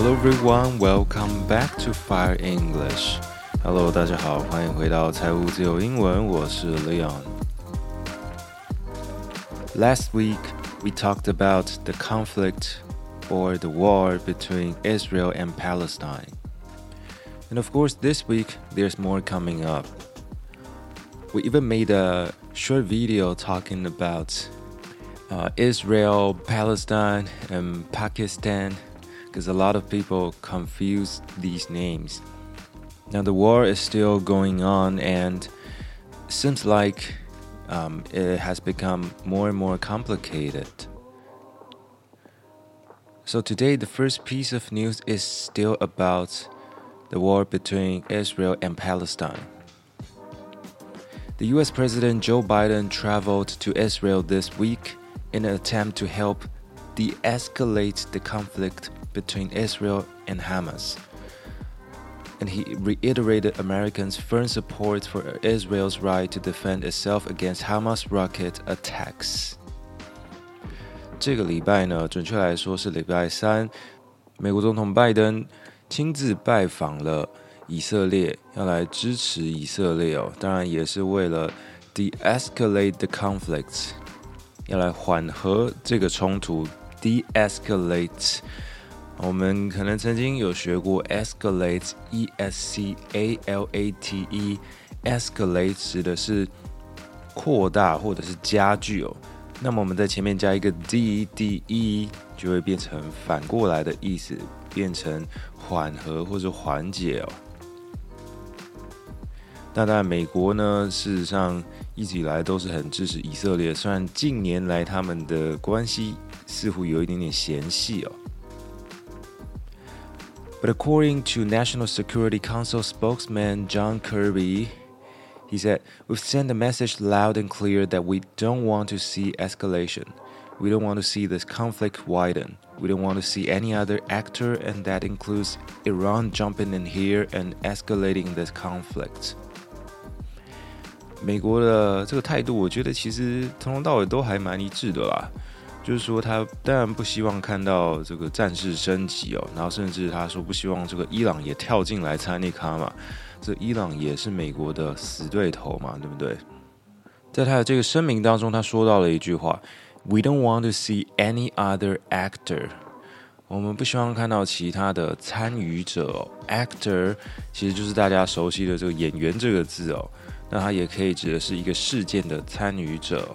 Hello everyone, welcome back to Fire English. Hello，大家好，欢迎回到财务自由英文，我是 Leon。Last week we talked about the conflict or the war between Israel and Palestine. And of course, this week there's more coming up. We even made a short video talking about uh, Israel, Palestine, and Pakistan because a lot of people confuse these names. Now, the war is still going on, and seems like um, it has become more and more complicated. So, today, the first piece of news is still about the war between Israel and Palestine. The US President Joe Biden traveled to Israel this week in an attempt to help de escalate the conflict between Israel and Hamas. And he reiterated Americans' firm support for Israel's right to defend itself against Hamas rocket attacks. 这个礼拜呢，准确来说是礼拜三，美国总统拜登亲自拜访了以色列，要来支持以色列哦。当然也是为了 de-escalate the conflict，要来缓和这个冲突。de-escalate， 我们可能曾经有学过 escalate，e s c a l a t e，escalate 指的是扩大或者是加剧哦。那么我们在前面加一个 d d e，就会变成反过来的意思，变成缓和或者缓解哦。那当然，美国呢，事实上一直以来都是很支持以色列，虽然近年来他们的关系似乎有一点点嫌隙哦。But according to National Security Council spokesman John Kirby, He said, We've sent a message loud and clear that we don't want to see escalation. We don't want to see this conflict widen. We don't want to see any other actor, and that includes Iran jumping in here and escalating this conflict. 美国的这个态度，我觉得其实从头到尾都还蛮一致的啦。 就是说，他当然不希望看到这个战事升级哦，然后甚至他说不希望这个伊朗也跳进来参与卡嘛。这伊朗也是美国的死对头嘛，对不对？在他的这个声明当中，他说到了一句话：“We don't want to see any other actor。”我们不希望看到其他的参与者哦。Actor 其实就是大家熟悉的这个演员这个字哦，那它也可以指的是一个事件的参与者。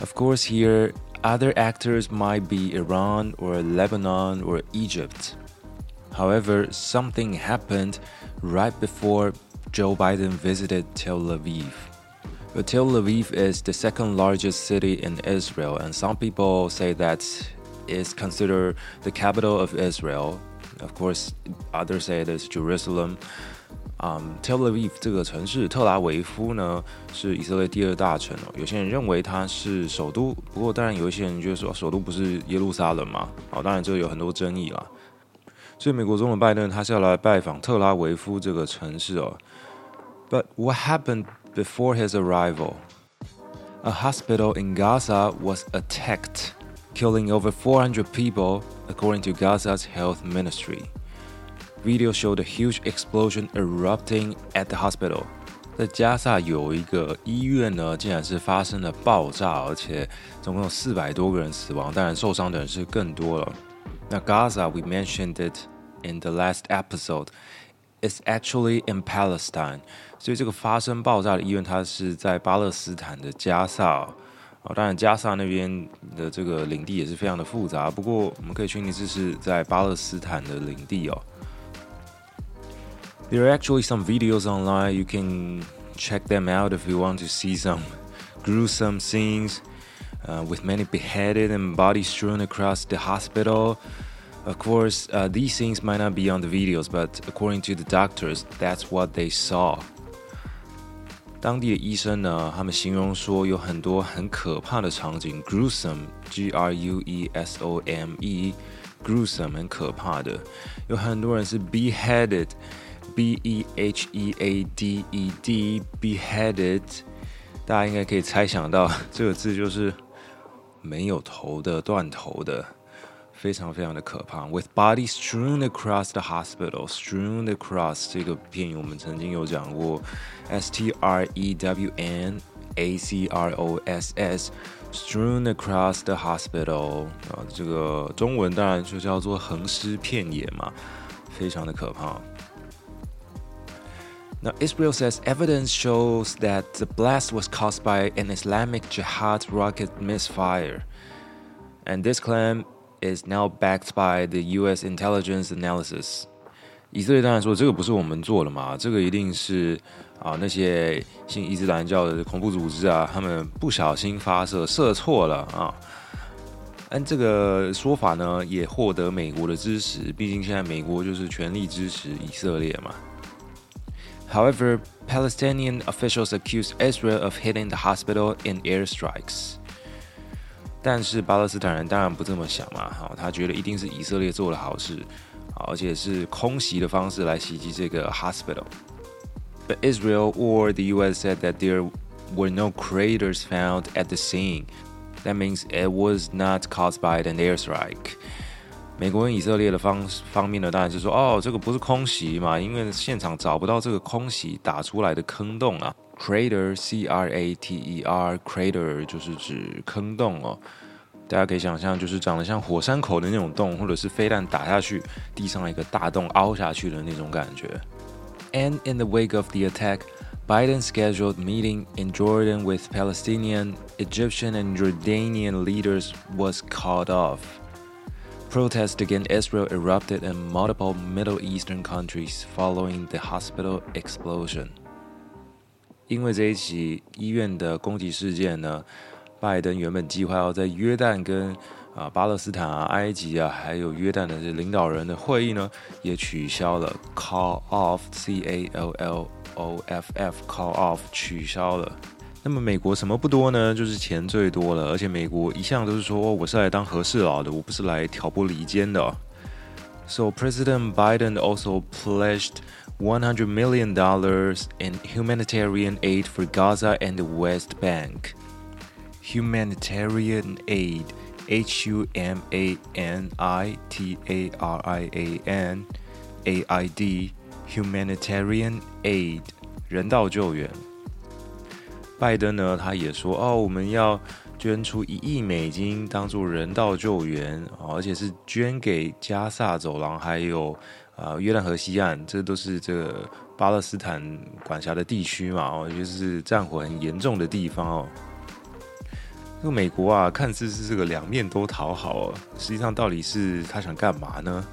Of course, here other actors might be Iran or Lebanon or Egypt. However, something happened right before Joe Biden visited Tel Aviv. But Tel Aviv is the second largest city in Israel, and some people say that it's considered the capital of Israel. Of course, others say it is Jerusalem. Um, Tel Aviv 这个城市，特拉维夫呢是以色列第二大城哦。有些人认为它是首都，不过当然有一些人就说首都不是耶路撒冷嘛。好，当然这个有很多争议啦。所以美国总统拜登他是要来拜访特拉维夫这个城市哦。But what happened before his arrival? A hospital in Gaza was attacked, killing over 400 people, according to Gaza's health ministry. Video showed a huge explosion erupting at the hospital. 在加萨有一个医院呢，竟然是发生了爆炸，而且总共有四百多个人死亡，当然受伤的人是更多了。那 Gaza we mentioned it in the last episode，is actually in Palestine。所以这个发生爆炸的医院，它是在巴勒斯坦的加萨。哦，当然加萨那边的这个领地也是非常的复杂，不过我们可以确定这是在巴勒斯坦的领地哦。There are actually some videos online. You can check them out if you want to see some gruesome scenes, uh, with many beheaded and bodies strewn across the hospital. Of course, uh, these things might not be on the videos, but according to the doctors, that's what they saw. 当地的医生呢，他们形容说有很多很可怕的场景，gruesome，G-R-U-E-S-O-M-E，gruesome 很可怕的，有很多人是 B E H E A D E D，BEHED 大家应该可以猜想到这个字就是没有头的、断头的。非常非常的可怕。With bodies strewn across the hospital, strewn across 这个片语我们曾经有讲过，S T R E W N A C R O S S，strewn across the hospital 啊，这个中文当然就叫做横尸遍野嘛，非常的可怕。Now Israel says evidence shows that the blast was caused by an Islamic Jihad rocket misfire, and this claim is now backed by the U.S. intelligence analysis。以色列当然说这个不是我们做的嘛，这个一定是啊那些信伊斯兰教的恐怖组织啊，他们不小心发射射错了啊。但这个说法呢，也获得美国的支持，毕竟现在美国就是全力支持以色列嘛。 However, Palestinian officials accuse Israel of hitting the hospital in airstrikes. 但是巴勒斯坦人当然不这么想嘛，哈，他觉得一定是以色列做了好事，而且是空袭的方式来袭击这个 hospital。But Israel or the U.S. said that there were no craters found at the scene. That means it was not caused by an airstrike. 美国跟以色列的方方面呢，当然就是说，哦，这个不是空袭嘛，因为现场找不到这个空袭打出来的坑洞啊。Crater, C-R-A-T-E-R, crater 就是指坑洞哦。大家可以想象，就是长得像火山口的那种洞，或者是飞弹打下去，地上一个大洞凹下去的那种感觉。And in the wake of the attack, Biden scheduled meeting in Jordan with Palestinian, Egyptian, and Jordanian leaders was called off. Protests against Israel erupted in multiple Middle Eastern countries following the hospital explosion. 因为这一起医院的攻击事件呢，拜登原本计划要在约旦跟啊巴勒斯坦啊、埃及啊，还有约旦的这领导人的会议呢，也取消了，call off，c a l l o f f，call off 取消了。 那么美国什么不多呢？就是钱最多了，而且美国一向都是说，我是来当和事佬的，我不是来挑拨离间的。So President Biden also pledged $100 million in humanitarian aid for Gaza and the West Bank. Humanitarian aid, H-U-M-A-N-I-T-A-R-I-A-N-A-I-D, humanitarian aid，人道救援。 拜登呢，他也说，哦，我们要捐出一亿美金当做人道救援，而且是捐给加萨走廊，还有。啊，约旦河西岸，这都是这个巴勒斯坦管辖的地区嘛，哦，就是战火很严重的地方哦。那个美国啊，看似是这个两面都讨好，实际上到底是他想干嘛呢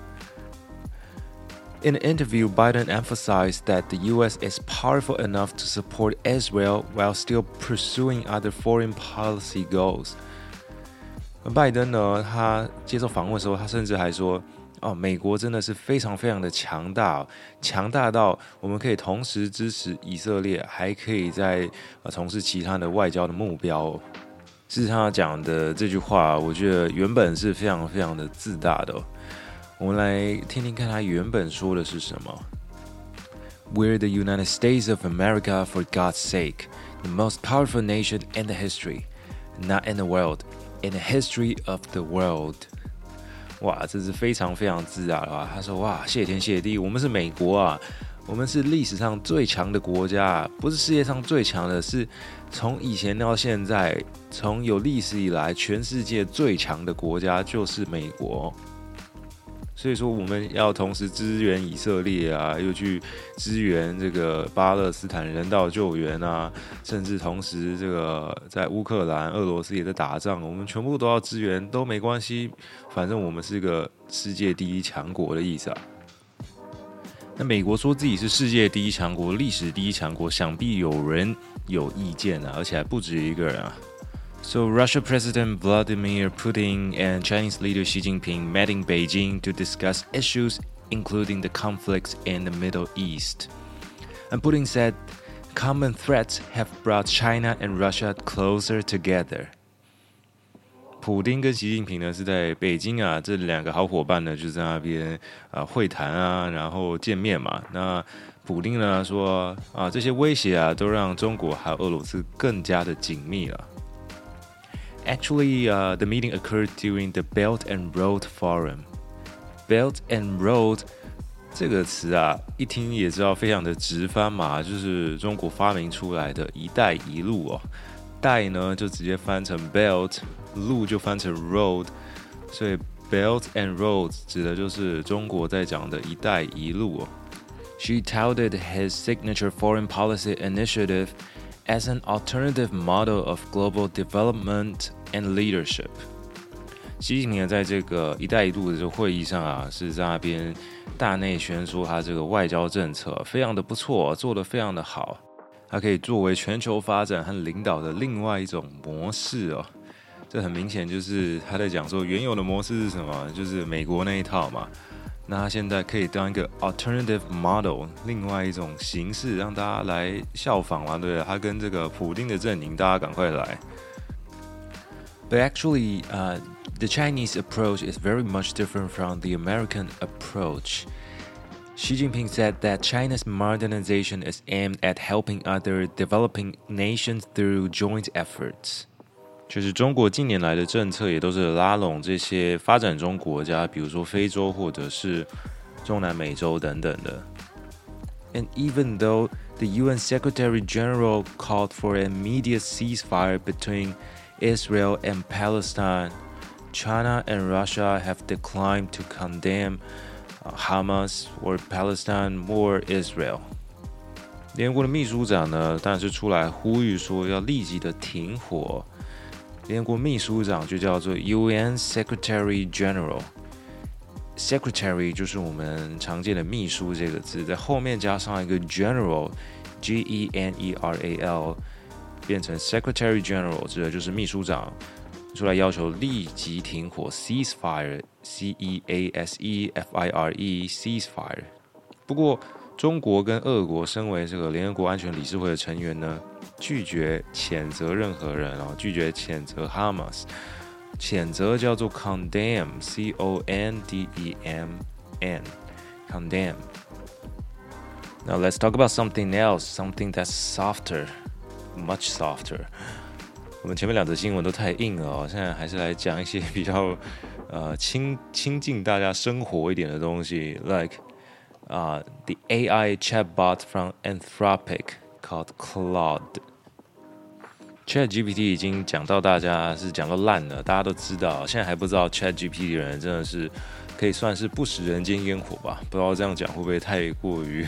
？In an interview, Biden emphasized that the U.S. is powerful enough to support Israel while still pursuing other foreign policy goals。拜登呢，他接受访问的时候，他甚至还说。哦，美国真的是非常非常的强大，强大到我们可以同时支持以色列，还可以在呃从事其他的外交的目标。是他讲的这句话，我觉得原本是非常非常的自大的。我们来听听看他原本说的是什么：We're the United States of America, for God's sake, the most powerful nation in the history, not in the world, in the history of the world. 哇，这是非常非常自大的话。他说：“哇，谢天谢地，我们是美国啊，我们是历史上最强的国家，不是世界上最强的，是从以前到现在，从有历史以来，全世界最强的国家就是美国。”所以说，我们要同时支援以色列啊，又去支援这个巴勒斯坦人道救援啊，甚至同时这个在乌克兰、俄罗斯也在打仗，我们全部都要支援都没关系，反正我们是个世界第一强国的意思啊。那美国说自己是世界第一强国、历史第一强国，想必有人有意见啊，而且还不止一个人啊。So Russia President Vladimir Putin and Chinese leader Xi Jinping met in Beijing to discuss issues including the conflicts in the Middle East. And Putin said common threats have brought China and Russia closer together. 普丁跟习近平呢是在北京啊，这两个好伙伴呢就在那边啊会谈啊，然后见面嘛。那普丁呢说啊，这些威胁啊都让中国还有俄罗斯更加的紧密了。 Actually, uh, the meeting occurred during the Belt and Road Forum. Belt and Road 这个词啊，一听也知道非常的直翻嘛，就是中国发明出来的一带一路哦。带呢就直接翻成 Belt，路就翻成 Road，所以 Belt and Road 指的就是中国在讲的一带一路哦。She touted his signature foreign policy initiative as an alternative model of global development and leadership。习近平在这个“一带一路”的这个会议上啊，是在那边大内宣说他这个外交政策非常的不错，做得非常的好，它可以作为全球发展和领导的另外一种模式哦。这很明显就是他在讲说，原有的模式是什么？就是美国那一套嘛。那他现在可以当一个 alternative model，另外一种形式，让大家来效仿嘛？对，他跟这个普丁的阵营，大家赶快来。But actually, uh. The Chinese approach is very much different from the American approach. Xi Jinping said that China's modernization is aimed at helping other developing nations through joint efforts. 就是中国近年来的政策也都是拉拢这些发展中国家，比如说非洲或者是中南美洲等等的。And even though the UN Secretary General called for an immediate ceasefire between Israel and Palestine. China and Russia have declined to condemn Hamas or Palestine or Israel。联合国的秘书长呢，当然是出来呼吁说要立即的停火。联合国秘书长就叫做 UN Secretary General。Secretary 就是我们常见的秘书这个字，在后面加上一个 General，G E N E R A L， 变成 Secretary General，指的就是秘书长。出来要求立即停火，ceasefire，c e a s e f i r e，ceasefire。不过，中国跟俄国身为这个联合国安全理事会的成员呢，拒绝谴责任何人啊，拒绝谴责哈马斯，谴责叫做 condemn，c o n d e m n，condemn。Now let's talk about something else, something that's softer, Much softer. 我们前面两则新闻都太硬了哦，现在还是来讲一些 比较呃亲亲近大家生活一点的东西，like 啊、the AI chatbot from Anthropic called Claude。ChatGPT 已经讲到大家是讲到烂了，大家都知道，现在还不知道 ChatGPT 的人真的是可以算是不食人间烟火吧？不知道这样讲会不会太过于。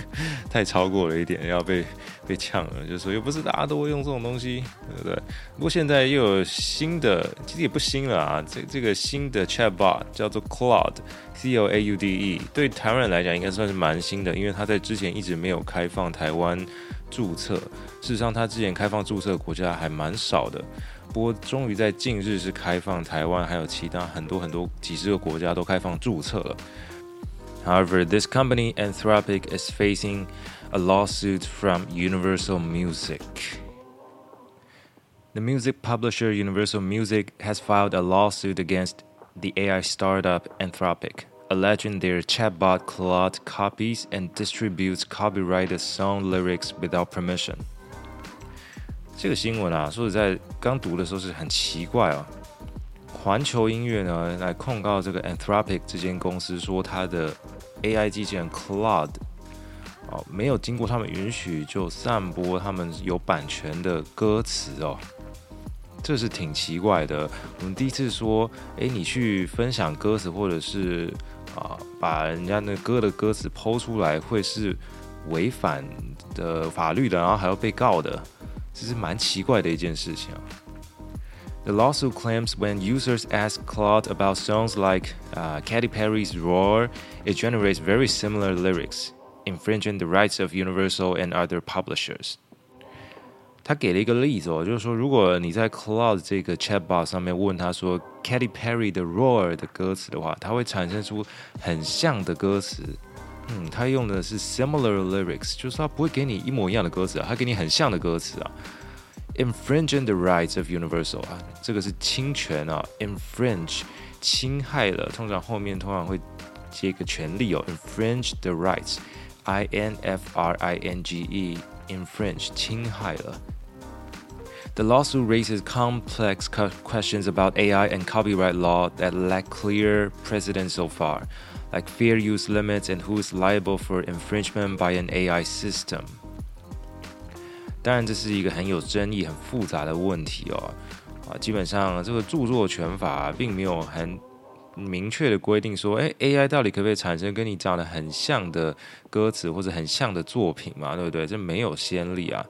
太超过了一点，要被被呛了。就是说，又不是大家都会用这种东西，对不对？不过现在又有新的，其实也不新了啊。这这个新的 chatbot 叫做 Claude，C L A U D E，对台湾人来讲应该算是蛮新的，因为它在之前一直没有开放台湾注册。事实上，它之前开放注册国家还蛮少的。不过，终于在近日是开放台湾，还有其他很多很多几十个国家都开放注册了。However, this company, Anthropic, is facing a lawsuit from Universal Music. The music publisher Universal Music has filed a lawsuit against the AI startup Anthropic, alleging their chatbot Claude copies and distributes copyrighted song lyrics without permission. 这个新闻啊，说实在，刚读的时候是很奇怪哦。环球音乐呢，来控告这个 Anthropic 这间公司，说它的 AI 机器人 Claude 哦，没有经过他们允许就散播他们有版权的歌词哦，这是挺奇怪的。我们第一次说，诶，你去分享歌词，或者是啊，把人家那歌的歌词抛出来，会是违反的法律的，然后还要被告的，这是蛮奇怪的一件事情。The lawsuit claims when users ask Claude about songs like uh, Katy Perry's Roar, it generates very similar lyrics, infringing the rights of Universal and other publishers. 他给了一个例子哦，就是说，如果你在 Claude 这个 chatbot 上面问他说 Katy Perry 的 Roar 的歌词的话，它会产生出很像的歌词。嗯，它用的是 similar lyrics，就是它不会给你一模一样的歌词啊，它给你很像的歌词啊。 Infringing the rights of Universal 啊，这个是侵权啊，infringe 侵害了，通常后面通常会接一个权利哦，infringe the rights，I N F R I N G E，infringe 侵害了。 The lawsuit raises complex questions about AI and copyright law that lack clear precedent so far, like fair use limits and who is liable for infringement by an AI system. 当然，这是一个很有争议、很复杂的问题哦。啊，基本上这个著作权法并没有很明确的规定说，诶，AI 到底可不可以产生跟你长得很像的歌词或者很像的作品嘛？对不对？这没有先例啊。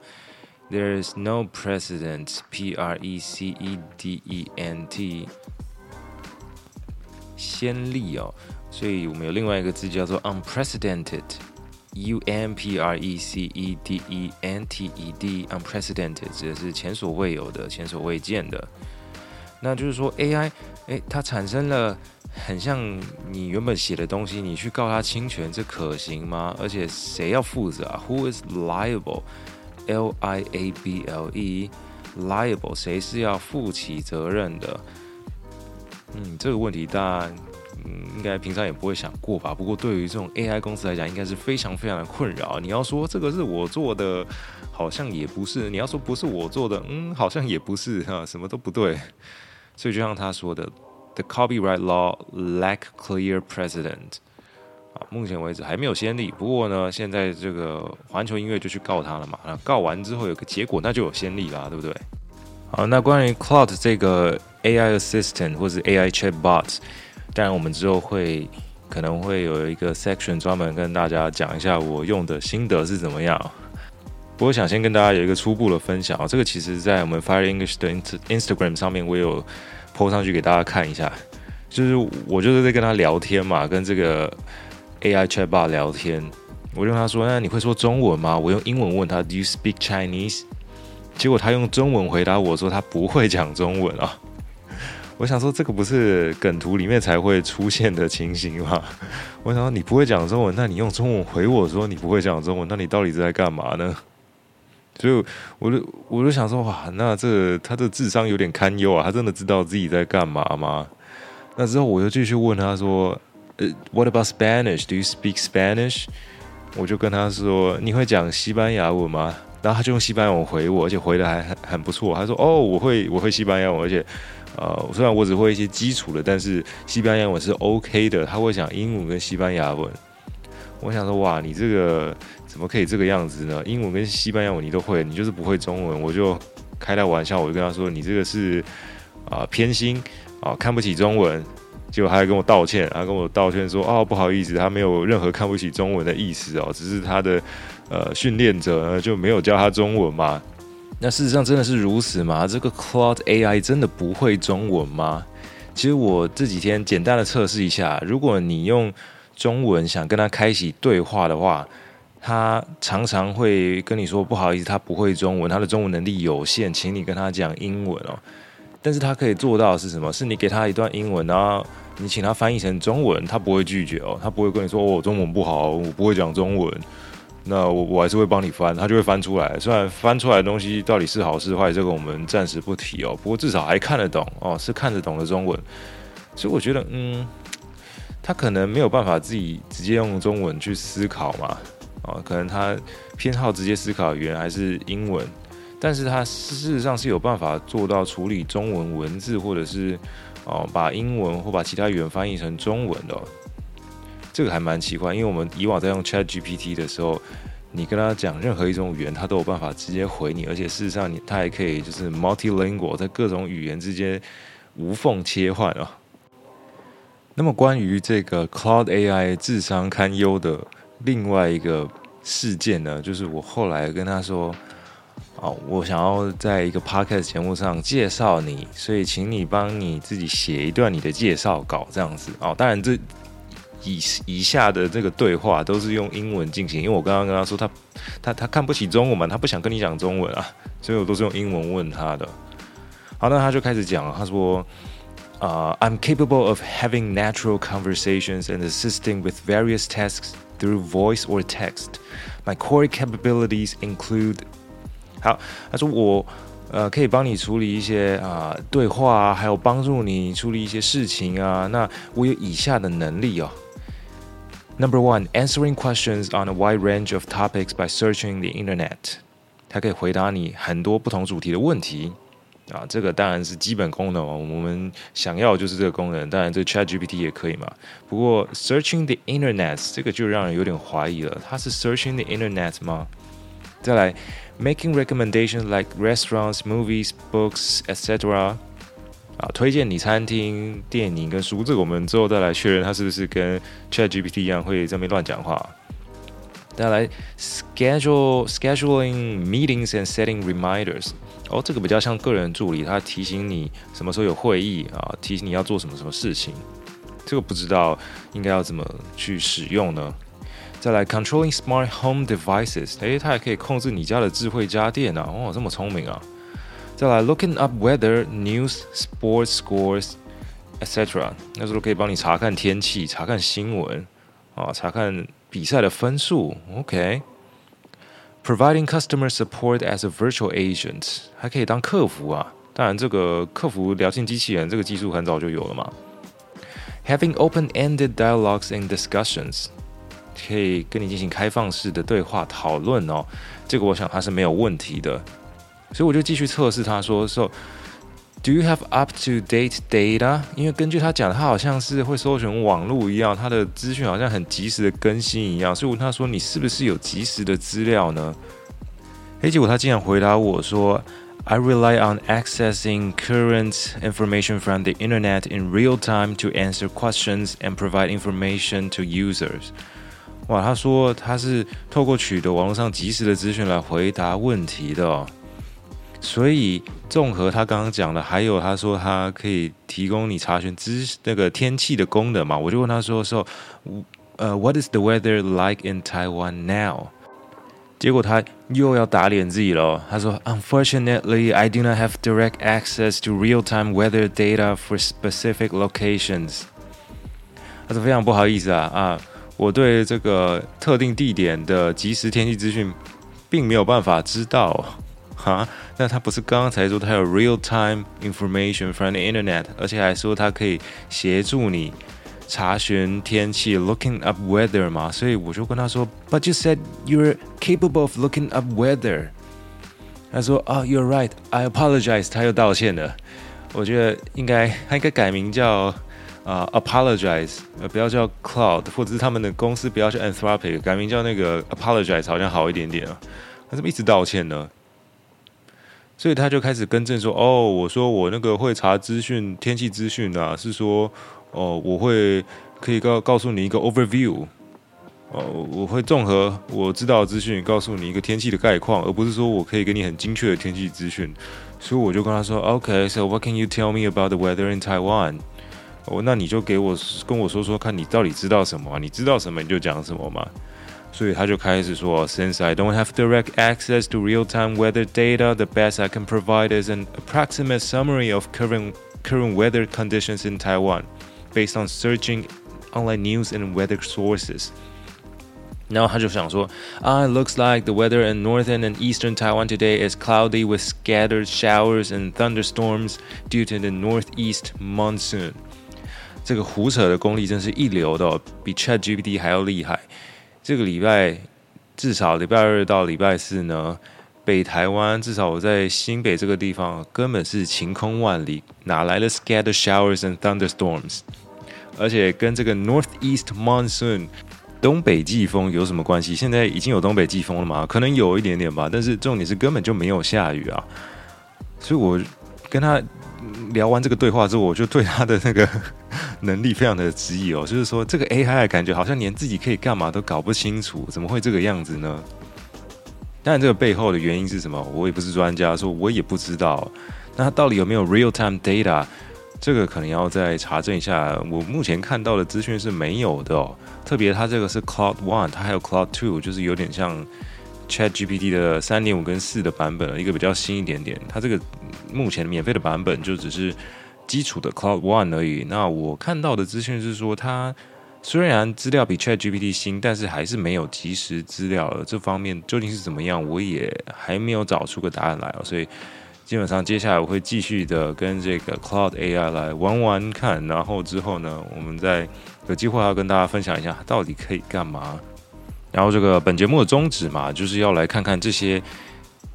There is no precedent. P R E C E D E N T. 先例哦，所以我们有另外一个字叫做 unprecedented. U M P R E C E D E N T E D. Unprecedented 指的是前所未有的、前所未见的。那就是说 AI，诶，它产生了很像你原本写的东西，你去告它侵权，这可行吗？而且谁要负责啊？Who is liable? L I A B L E，liable，谁是要负起责任的？嗯，这个问题大家嗯应该平常也不会想过吧？不过对于这种 AI 公司来讲，应该是非常非常的困扰。你要说这个是我做的，好像也不是；你要说不是我做的，嗯，好像也不是哈，什么都不对。所以就像他说的，The copyright law lack clear precedent。啊，目前为止还没有先例。不过呢，现在这个环球音乐就去告他了嘛。那告完之后有个结果，那就有先例啦，对不对？好，那关于 Claude 这个 AI assistant 或是 AI chatbot，当然我们之后会可能会有一个 section 专门跟大家讲一下我用的心得是怎么样。不过想先跟大家有一个初步的分享，这个其实在我们 Fire English 的 Instagram 上面我有 po 上去给大家看一下。就是我就是在跟他聊天嘛，跟这个。AI chatbot 聊天，我就跟他说：“那你会说中文吗？”我用英文问他：“Do you speak Chinese？” 结果他用中文回答我说：“他不会讲中文啊。”我想说，这个不是梗图里面才会出现的情形吗？我想说，你不会讲中文，那你用中文回我说你不会讲中文，那你到底是在干嘛呢？所以我就我就想说，哇，那这他的智商有点堪忧啊！他真的知道自己在干嘛吗？那之后我就继续问他说。呃，What about Spanish? Do you speak Spanish? 我就跟他说，你会讲西班牙文吗？然后他就用西班牙文回我，而且回的还很很不错。他说，哦，我会我会西班牙文，而且呃，虽然我只会一些基础的，但是西班牙文是 OK 的。他会讲英文跟西班牙文。我想说，哇，你这个怎么可以这个样子呢？英文跟西班牙文你都会，你就是不会中文。我就开他玩笑，我就跟他说，你这个是啊、偏心啊、看不起中文。结果他还跟我道歉，他跟我道歉说：“哦，不好意思，他没有任何看不起中文的意思哦，只是他的呃训练者就没有教他中文嘛。”那事实上真的是如此吗？这个 Cloud AI 真的不会中文吗？其实我这几天简单的测试一下，如果你用中文想跟他开启对话的话，他常常会跟你说：“不好意思，他不会中文，他的中文能力有限，请你跟他讲英文哦。”但是他可以做到的是什么？是你给他一段英文，然后你请他翻译成中文，他不会拒绝哦，他不会跟你说哦，中文不好，我不会讲中文。那我我还是会帮你翻，他就会翻出来。虽然翻出来的东西到底是好是坏，这个我们暂时不提哦。不过至少还看得懂哦，是看得懂的中文。所以我觉得，嗯，他可能没有办法自己直接用中文去思考嘛，哦，可能他偏好直接思考语言还是英文，但是他事实上是有办法做到处理中文文字，或者是。哦，把英文或把其他语言翻译成中文的，这个还蛮奇怪。因为我们以往在用 ChatGPT 的时候，你跟他讲任何一种语言，他都有办法直接回你，而且事实上你他还可以就是 multilingual，在各种语言之间无缝切换啊。那么关于这个 Cloud AI 智商堪忧的另外一个事件呢，就是我后来跟他说。哦，我想要在一个 podcast 节目上介绍你，所以请你帮你自己写一段你的介绍稿，这样子哦。当然，这以以下的这个对话都是用英文进行，因为我刚刚跟他说他他他看不起中文嘛，他不想跟你讲中文啊，所以我都是用英文问他的。好，那他就开始讲，他说：“啊、，I'm capable of having natural conversations and assisting with various tasks through voice or text. My core capabilities include.” 好，他说我呃可以帮你处理一些啊、对话啊，还有帮助你处理一些事情啊。那我有以下的能力哦。Number one, answering questions on a wide range of topics by searching the internet。 它可以回答你很多不同主题的问题啊。这个当然是基本功能哦，我们想要的就是这个功能。当然，这 ChatGPT 也可以嘛。不过 Searching the Internet 这个就让人有点怀疑了，它是 Searching the Internet 吗？再来，Making recommendations like restaurants, movies, books, etc. 啊，推荐你餐厅、电影跟书，这个我们之后再来确认，它是不是跟 ChatGPT 一样会在那边乱讲话。再来，schedule scheduling meetings and setting reminders。哦，这个比较像个人助理，它提醒你什么时候有会议啊，提醒你要做什么什么事情。这个不知道应该要怎么去使用呢？再来，controlling smart home devices。诶，它还可以控制你家的智慧家电啊！哦，这么聪明啊！再来，looking up weather, news, sports scores, etc. 那时候可以帮你查看天气、查看新闻啊、查看比赛的分数。OK，providing、customer support as a virtual agent 还可以当客服啊。当然，这个客服聊天机器人这个技术很早就有了嘛。Having open-ended dialogues and discussions 可以跟你进行开放式的对话讨论哦。这个我想它是没有问题的。所以我就继续测试他说，So do you have up to date data？因为根据他讲，他好像是会搜寻网络一样，他的资讯好像很及时的更新一样。所以我问他说，你是不是有及时的资料呢？诶，结果他竟然回答我说，I rely on accessing current information from the internet in real time to answer questions and provide information to users。哇，他说他是透过取得网络上及时的资讯来回答问题的哦。所以，综合他刚刚讲的，还有他说他可以提供你查询知那个天气的功能嘛？我就问他说说，呃，What is the weather like in Taiwan now？结果他又要打脸自己了。他说，Unfortunately, I do not have direct access to real-time weather data for specific locations。他说非常不好意思啊啊，我对这个特定地点的即时天气资讯并没有办法知道。哈，那他不是刚刚才说他有 real time information from the internet，而且还说他可以协助你查询天气，looking up weather 吗？所以我就跟他说，But you said you're capable of looking up weather。他说啊，oh，You're right，I apologize。他又道歉了。我觉得应该他应该改名叫啊、uh, apologize，呃不要叫 Claude，或者是他们的公司不要叫 Anthropic，改名叫那个 apologize 好像好一点点啊。他怎么一直道歉呢？ 所以他就开始更正说：“哦，我说我那个会查资讯、天气资讯啊，是说，哦，我会可以告告诉你一个 overview，哦，我会综合我知道的资讯，告诉你一个天气的概况，而不是说我可以给你很精确的天气资讯。”所以我就跟他说：“OK，so what can you tell me about the weather in Taiwan？” 哦，那你就给我跟我说说看你到底知道什么啊？你知道什么你就讲什么嘛。所以他就开始说，Since I don't have direct access to real-time weather data, the best I can provide is an approximate summary of current current weather conditions in Taiwan, based on searching online news and weather sources. 然后他就想说，Ah, it looks like the weather in northern and eastern Taiwan today is cloudy with scattered showers and thunderstorms due to the northeast monsoon. 这个胡扯的功力真是一流的哦，比 ChatGPT 还要厉害。 这个礼拜至少礼拜二到礼拜四呢，北台湾至少我在新北这个地方根本是晴空万里，哪来的 scattered showers and thunderstorms？而且跟这个 northeast monsoon 东北季风有什么关系？现在已经有东北季风了吗？可能有一点点吧，但是重点是根本就没有下雨啊。所以我跟他聊完这个对话之后，我就对他的那个。能力非常的质疑哦，就是说这个 AI 感觉好像连自己可以干嘛都搞不清楚，怎么会这个样子呢？当然，这个背后的原因是什么，我也不是专家，说我也不知道。那它到底有没有 real time data？这个可能要再查证一下。我目前看到的资讯是没有的哦。特别它这个是 Cloud One，它还有 Cloud Two，就是有点像 Chat GPT 的三点五跟四的版本，一个比较新一点点。它这个目前免费的版本就只是。基础的 Cloud One 而已。那我看到的资讯是说，它虽然资料比 ChatGPT 新，但是还是没有及时资料了。这方面究竟是怎么样，我也还没有找出个答案来。所以基本上接下来我会继续的跟这个 Cloud AI 来玩玩看，然后之后呢，我们再有机会要跟大家分享一下到底可以干嘛。然后这个本节目的宗旨嘛，就是要来看看这些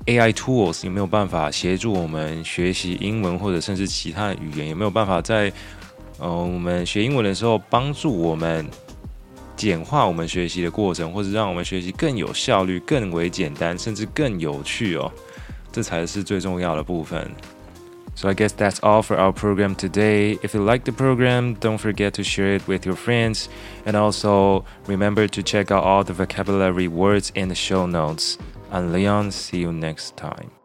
AI tools 有没有办法协助我们学习英文，或者甚至其他的语言？有没有办法在呃我们学英文的时候帮助我们简化我们学习的过程，或者让我们学习更有效率、更为简单，甚至更有趣哦？这才是最重要的部分。So I guess that's all for our program today. If you like the program, don't forget to share it with your friends. And also remember to check out all the vocabulary words in the show notes. I'm Leon. See you next time.